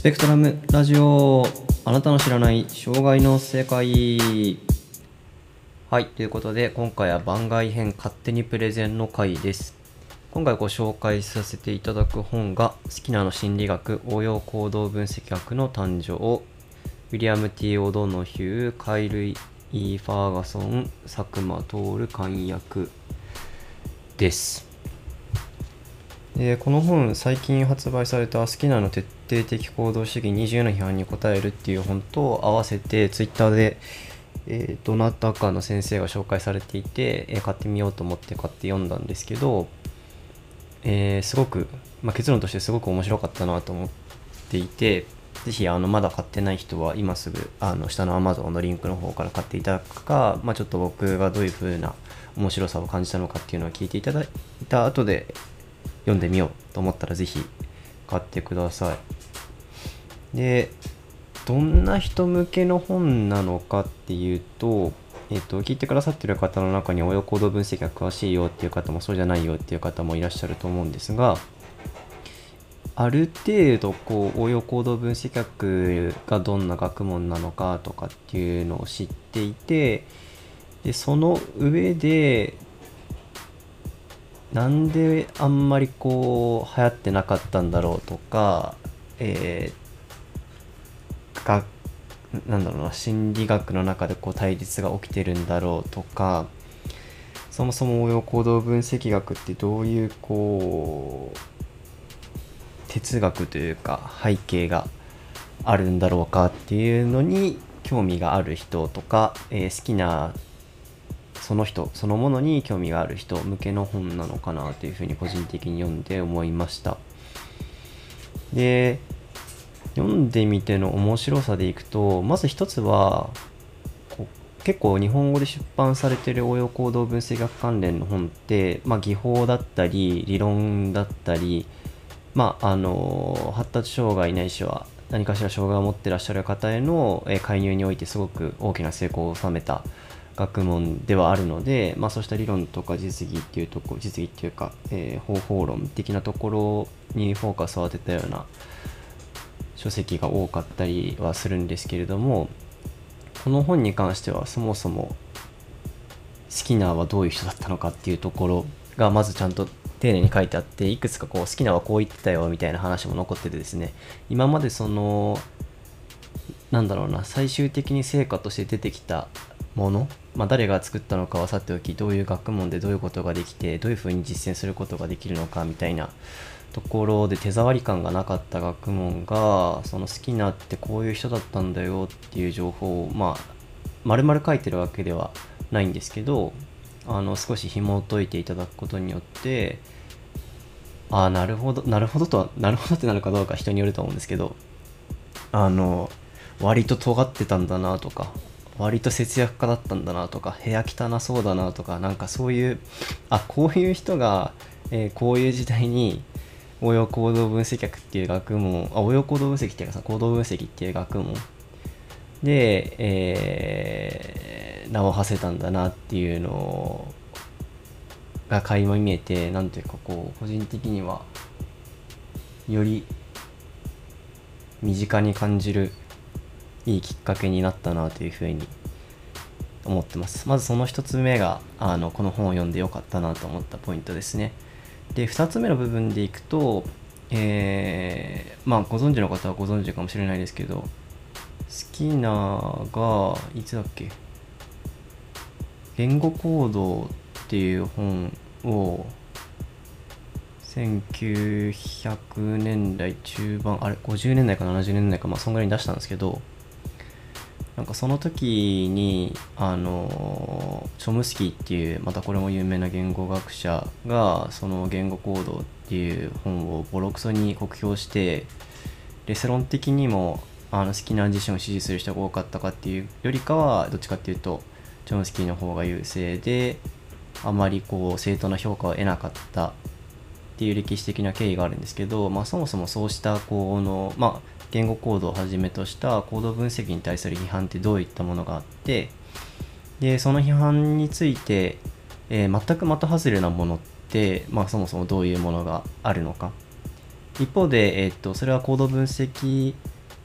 スペクトラムラジオあなたの知らない障害の世界。はい。ということで今回は番外編勝手にプレゼンの回です。今回ご紹介させていただく本が好きなの心理学応用行動分析学の誕生。ウィリアム・ T・ オドノヒューカイル・イ・ファーガソン佐久間徹漢訳です。えー、この本最近発売された「好きなの徹底的行動主義20の批判に答える」っていう本と合わせてツイッターで、えー、どなたかの先生が紹介されていて、えー、買ってみようと思って買って読んだんですけど、えー、すごく、まあ、結論としてすごく面白かったなと思っていてぜひあのまだ買ってない人は今すぐあの下の Amazon のリンクの方から買っていただくか、まあ、ちょっと僕がどういう風な面白さを感じたのかっていうのを聞いていただいた後で読んでみようと思ったらぜひ買ってください。で、どんな人向けの本なのかっていうと、えっと、聞いてくださってる方の中に応用行動分析が詳しいよっていう方もそうじゃないよっていう方もいらっしゃると思うんですが、ある程度こう応用行動分析学がどんな学問なのかとかっていうのを知っていてでその上でなんであんまりこう流行ってなかったんだろうとか、えー、がなんだろうな心理学の中でこう対立が起きてるんだろうとかそもそも応用行動分析学ってどういうこう哲学というか背景があるんだろうかっていうのに興味がある人とか、えー、好きなその人そのものに興味がある人向けの本なのかなというふうに個人的に読んで思いました。で読んでみての面白さでいくとまず一つは結構日本語で出版されてる応用行動分析学関連の本って、まあ、技法だったり理論だったり、まあ、あの発達障害ないしは何かしら障害を持ってらっしゃる方への介入においてすごく大きな成功を収めた学問ではあるので、まあ、そうした理論とか実技っていうとこ実技っていうか、えー、方法論的なところにフォーカスを当てたような書籍が多かったりはするんですけれどもこの本に関してはそもそもスキナーはどういう人だったのかっていうところがまずちゃんと丁寧に書いてあっていくつかこう好きなはこう言ってたよみたいな話も残っててですね今までそのなんだろうな最終的に成果として出てきたもの、まあ、誰が作ったのかはさておきどういう学問でどういうことができてどういうふうに実践することができるのかみたいなところで手触り感がなかった学問がその好きなってこういう人だったんだよっていう情報をまあ丸々書いてるわけではないんですけどあの少し紐解いていただくことによってああなるほどなるほどとなるほどってなるかどうか人によると思うんですけどあの割と尖ってたんだなとか割と節約家だったんだなとか部屋汚そうだなとかなんかそういうあこういう人が、えー、こういう時代に応用行動分析学っていう学問あ応用行動分析っていうかさ行動分析っていう学問。で、えー、名を馳せたんだなっていうのが垣間見えてなんというかこう個人的にはより身近に感じるいいきっかけになったなというふうに思ってます。まずその1つ目があのこの本を読んでよかったなと思ったポイントですね。で2つ目の部分でいくと、えー、まあご存知の方はご存知かもしれないですけど好きながいつだっけ？言語行動っていう本を1900年代中盤あれ50年代か70年代かまあそんぐらいに出したんですけどなんかその時にあのチョムスキーっていうまたこれも有名な言語学者がその言語行動っていう本をボロクソに酷評してレセロン的にもあの好きな自身を支持する人が多かったかっていうよりかはどっちかっていうとチョムスキーの方が優勢であまりこう正当な評価を得なかったっていう歴史的な経緯があるんですけど、まあ、そもそもそうしたこの、まあ、言語コードをはじめとしたコード分析に対する批判ってどういったものがあってでその批判について、えー、全く的外れなものって、まあ、そもそもどういうものがあるのか。一方で、えっと、それは行動分析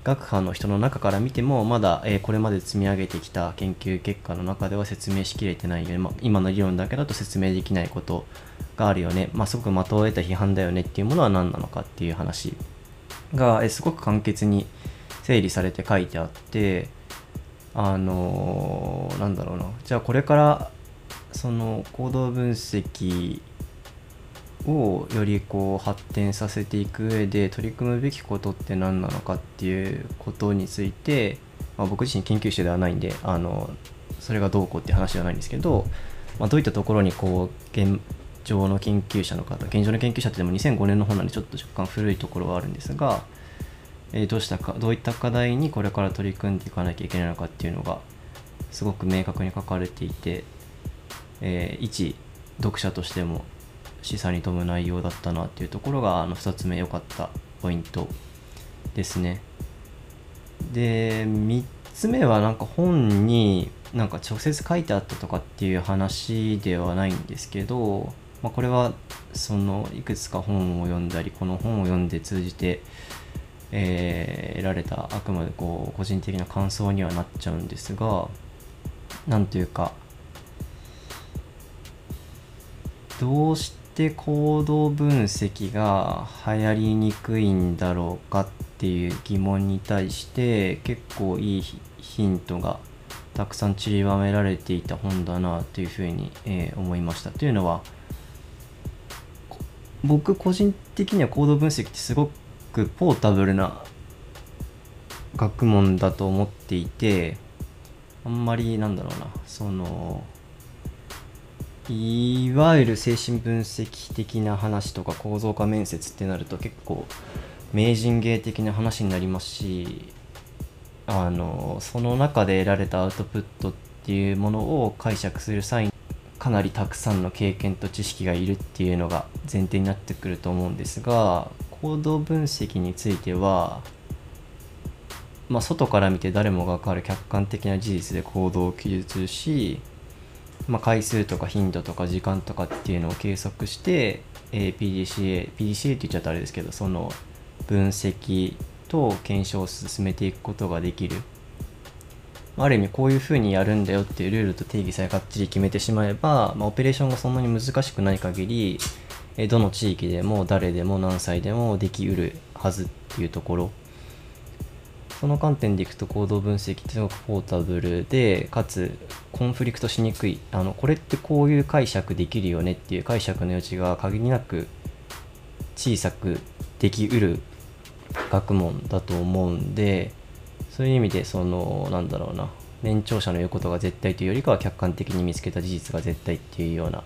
学派の人の中から見てもまだ、えーこれまで積み上げてきた研究結果の中では説明しきれてないよね、まあ、今の理論だけだと説明できないことがあるよね、まあ、すごく的を得た批判だよねっていうものは何なのかっていう話。が、えすごく簡潔に整理されて書いてあってあのーなんだろうな。じゃあこれからその行動分析をよりこう発展させていく上で取り組むべきことって何なのかっていうことについて、まあ、僕自身研究者ではないんであのそれがどうこうって話ではないんですけど、まあ、どういったところにこう現状の研究者の方現状の研究者ってでも2005年の本なんでちょっと若干古いところはあるんですが、えーどうしたかどういった課題にこれから取り組んでいかなきゃいけないのかっていうのがすごく明確に書かれていて、えー一読者としても示唆に富む内容だったなっていうところがあの2つ目良かったポイントですね。で3つ目はなんか本になんか直接書いてあったとかっていう話ではないんですけど、まあ、これはそのいくつか本を読んだりこの本を読んで通じて、えー得られたあくまでこう個人的な感想にはなっちゃうんですがなんというかどうして行動分析が流行りにくいんだろうかっていう疑問に対して結構いいヒントがたくさん散りばめられていた本だなというふうに、えー思いました。というのは僕個人的には行動分析ってすごくポータブルな学問だと思っていてあんまりなんだろうな。そのいわゆる精神分析的な話とか構造化面接ってなると結構名人芸的な話になりますしあのその中で得られたアウトプットっていうものを解釈する際にかなりたくさんの経験と知識がいるっていうのが前提になってくると思うんですが行動分析についてはまあ、外から見て誰もが分かる客観的な事実で行動を記述し、まあ、回数とか頻度とか時間とかっていうのを計測して、えー PDCA PDCA って言っちゃったらあれですけどその分析と検証を進めていくことができる。ある意味こういうふうにやるんだよっていうルールと定義さえかっちり決めてしまえば、まあ、オペレーションがそんなに難しくない限りどの地域でも誰でも何歳でもできうるはずっていうところ。その観点でいくと行動分析ってすごくポータブルでかつコンフリクトしにくい。あのこれってこういう解釈できるよねっていう解釈の余地が限りなく小さくできうる学問だと思うんでそういう意味でそのなんだろうな年長者の言うことが絶対というよりかは客観的に見つけた事実が絶対っていうような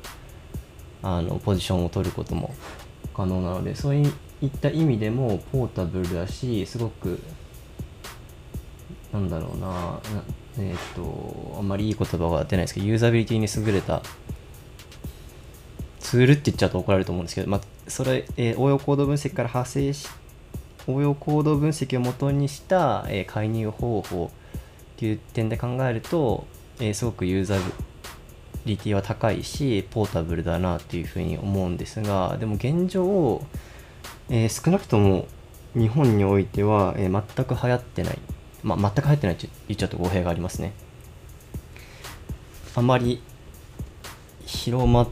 あのポジションを取ることも可能なのでそういった意味でもポータブルだしすごくなんだろうなえっ、とあんまりいい言葉が出ないですけどユーザビリティに優れたツールって言っちゃうと怒られると思うんですけど、まあ、それ、えー応用行動分析から派生して応用行動分析を元にした、えー介入方法っていう点で考えると、えーすごくユーザリティは高いしポータブルだなっていうふうに思うんですがでも現状、えー少なくとも日本においては、えー全く流行ってない、まあ、全く流行ってないって言っちゃうと語弊がありますね。あまり広まっ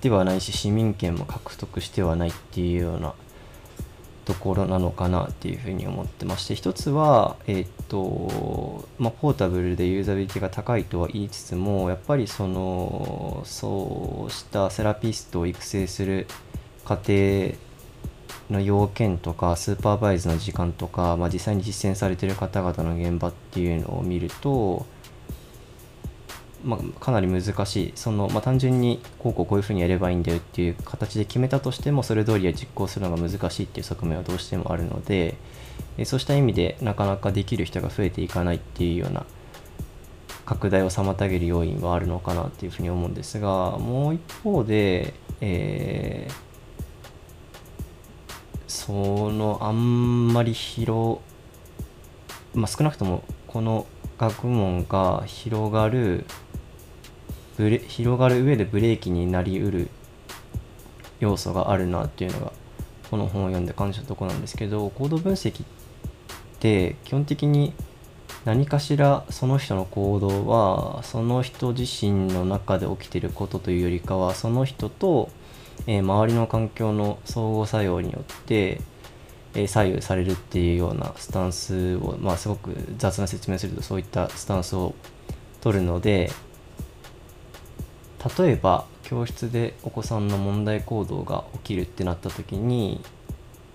てはないし市民権も獲得してはないっていうようなところなのかなっていうふうに思ってまして一つはえっとまあポータブルでユーザビリティが高いとは言いつつもやっぱりそのそうしたセラピストを育成する過程の要件とかスーパーバイズの時間とか、まあ、実際に実践されている方々の現場っていうのを見ると、まあ、かなり難しい。その、まあ、単純にこうこうこういうふうにやればいいんだよっていう形で決めたとしてもそれ通りは実行するのが難しいっていう側面はどうしてもあるのでそうした意味でなかなかできる人が増えていかないっていうような拡大を妨げる要因はあるのかなっていうふうに思うんですがもう一方で、えーそのあんまり広、まあ、少なくともこの学問が広がるブレ広がる上でブレーキになりうる要素があるなっていうのがこの本を読んで感じたとこなんですけど行動分析って基本的に何かしらその人の行動はその人自身の中で起きてることというよりかはその人と、えー、周りの環境の相互作用によって、えー、左右されるっていうようなスタンスを、まあ、すごく雑な説明するとそういったスタンスを取るので例えば教室でお子さんの問題行動が起きるってなった時に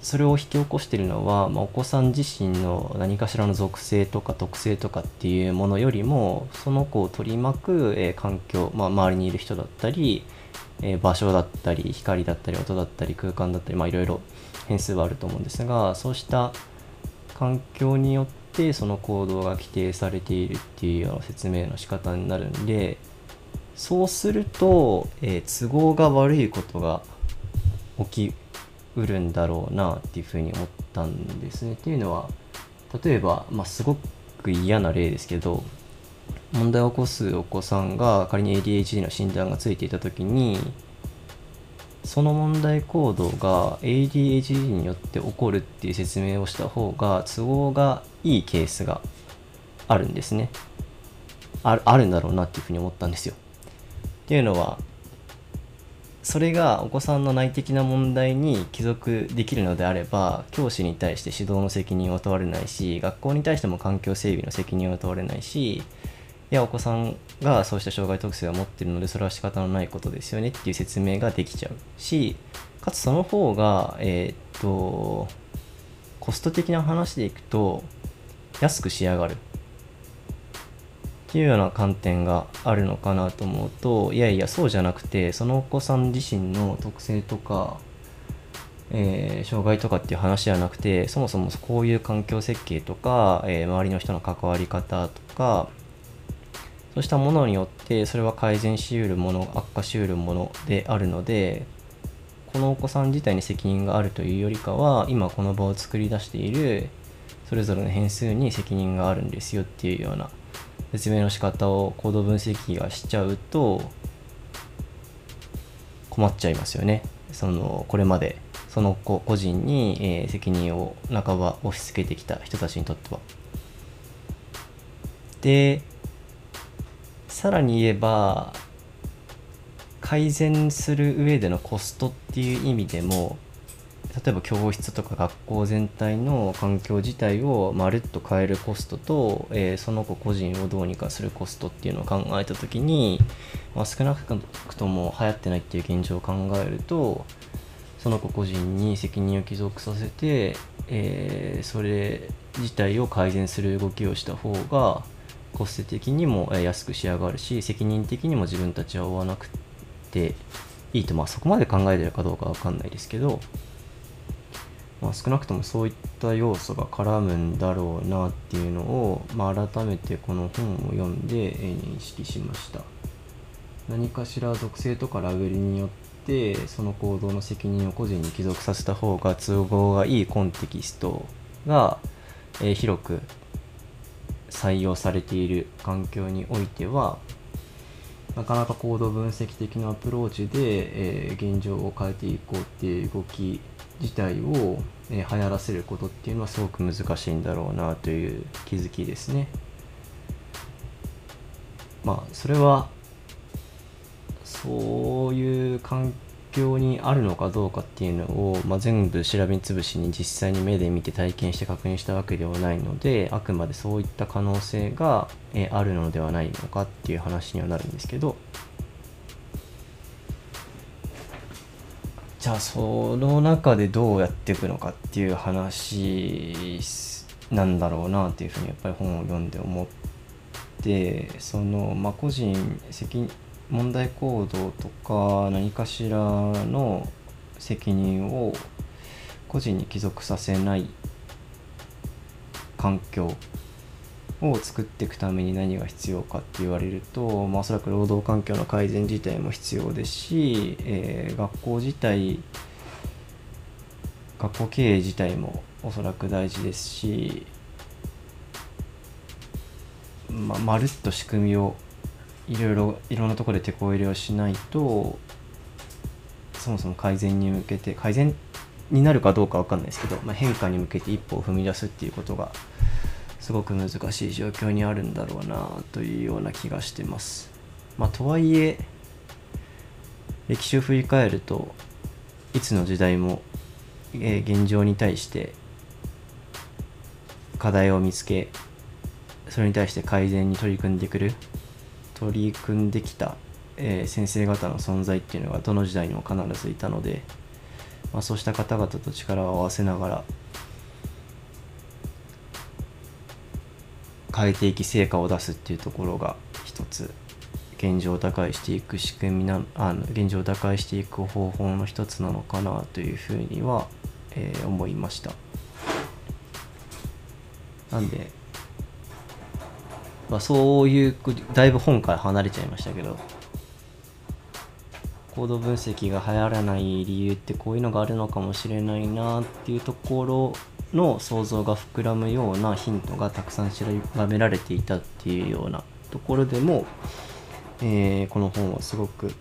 それを引き起こしてるのは、まあ、お子さん自身の何かしらの属性とか特性とかっていうものよりもその子を取り巻く、えー、環境、まあ、周りにいる人だったり、えー、場所だったり光だったり音だったり空間だったり、まあ、いろいろ変数はあると思うんですがそうした環境によってその行動が規定されているっていうような説明の仕方になるんでそうすると、えー、都合が悪いことが起きうるんだろうなっていうふうに思ったんですね。っていうのは例えば、まあ、すごく嫌な例ですけど問題を起こすお子さんが仮に ADHD の診断がついていた時にその問題行動が ADHD によって起こるっていう説明をした方が都合がいいケースがあるんですね。ああるんだろうなっていうふうに思ったんですよ。っていうのはそれがお子さんの内的な問題に帰属できるのであれば教師に対して指導の責任は問われないし学校に対しても環境整備の責任は問われないしいやお子さんがそうした障害特性を持ってるのでそれは仕方のないことですよねっていう説明ができちゃうしかつその方がえー、っとコスト的な話でいくと安く仕上がる。っていうような観点があるのかなと思うといやいやそうじゃなくてそのお子さん自身の特性とか、えー、障害とかっていう話じゃなくてそもそもこういう環境設計とか、えー、周りの人の関わり方とかそうしたものによってそれは改善しうるもの悪化しうるものであるのでこのお子さん自体に責任があるというよりかは今この場を作り出しているそれぞれの変数に責任があるんですよっていうような説明の仕方をコード分析がしちゃうと困っちゃいますよね。そのこれまでその個人に、えー、責任を半ば押し付けてきた人たちにとっては。でさらに言えば改善する上でのコストっていう意味でも例えば教室とか学校全体の環境自体をまるっと変えるコストと、えー、その子個人をどうにかするコストっていうのを考えた時に、まあ、少なくとも流行ってないっていう現状を考えるとその子個人に責任を帰属させて、えー、それ自体を改善する動きをした方がコスト的にも安く仕上がるし責任的にも自分たちは負わなくていいとまあそこまで考えてるかどうかわかんないですけどまあ、少なくともそういった要素が絡むんだろうなっていうのを、まあ、改めてこの本を読んで認識しました。何かしら属性とかラベルによってその行動の責任を個人に帰属させた方が都合がいいコンテキストが、え、広く採用されている環境においてはなかなか行動分析的なアプローチで、え、現状を変えていこうっていう動き自体を、え、流行らせることっていうのはすごく難しいんだろうなという気づきですね。まあそれはそういう環境にあるのかどうかっていうのを、まあ、全部調べつぶしに実際に目で見て体験して確認したわけではないのであくまでそういった可能性が、え、あるのではないのかっていう話にはなるんですけどじゃあその中でどうやっていくのかっていう話なんだろうなっていうふうにやっぱり本を読んで思ってその、まあ、個人責問題行動とか何かしらの責任を個人に帰属させない環境を作っていくために何が必要かって言われると、まあ、おそらく労働環境の改善自体も必要ですし、えー、学校自体学校経営自体もおそらく大事ですし、まあ、まるっと仕組みをいろいろいろんなところで手こ入れをしないとそもそも改善に向けて改善になるかどうかわかんないですけど、まあ、変化に向けて一歩を踏み出すっていうことがすごく難しい状況にあるんだろうなというような気がしてます。まあ、とはいえ歴史を振り返るといつの時代も、え、現状に対して課題を見つけそれに対して改善に取り組んでくる取り組んできた、え、先生方の存在っていうのがどの時代にも必ずいたので、まあ、そうした方々と力を合わせながら変えていき成果を出すっていうところが一つ現状を打開していく仕組みなあの現状を打開していく方法の一つなのかなというふうには、えー、思いました。なんで、まあ、そういうだいぶ本から離れちゃいましたけどコード分析が流行らない理由ってこういうのがあるのかもしれないなっていうところの想像が膨らむようなヒントがたくさん調べられていたっていうようなところでもえー、この本はすごく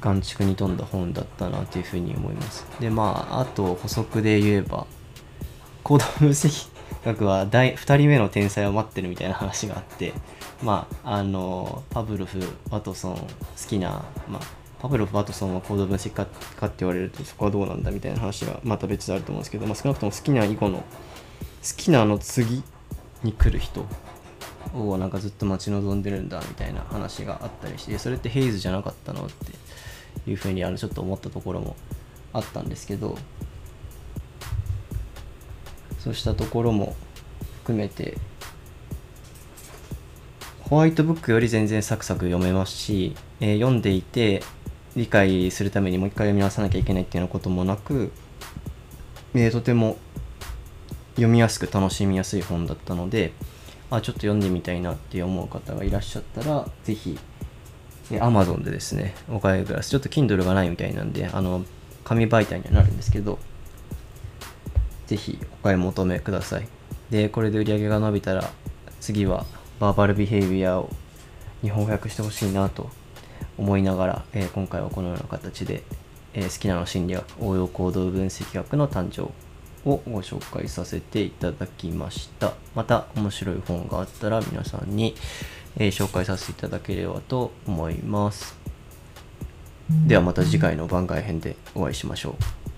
眼蓄に富んだ本だったなというふうに思います。で、まあ、あと補足で言えば、行動分析学は第2人目の天才を待ってるみたいな話があって、まあ、あの、パブロフ、ワトソン、好きな、まあ、パブロフ、ワトソンは行動分析家かって言われるとそこはどうなんだみたいな話がまた別であると思うんですけど、まあ、少なくとも好きな囲碁の好きなの次に来る人をなんかずっと待ち望んでるんだみたいな話があったりしてそれってヘイズじゃなかったのっていうふうにあのちょっと思ったところもあったんですけどそうしたところも含めてホワイトブックより全然サクサク読めますし、えー、読んでいて理解するためにもう一回読み直さなきゃいけないっていうようなこともなく、えー、とても読みやすく楽しみやすい本だったので、あちょっと読んでみたいなって思う方がいらっしゃったらぜひ Amazon でですねお買いくださいちょっと Kindle がないみたいなんであの紙媒体にはなるんですけどぜひお買い求めください。でこれで売り上げが伸びたら次はバーバルビヘイビアを日本語訳してほしいなと思いながら、えー、今回はこのような形で、えー、好きなの心理学応用行動分析学の誕生をご紹介させていただきました。また面白い本があったら皆さんに、えー、紹介させていただければと思います。ではまた次回の番外編でお会いしましょう。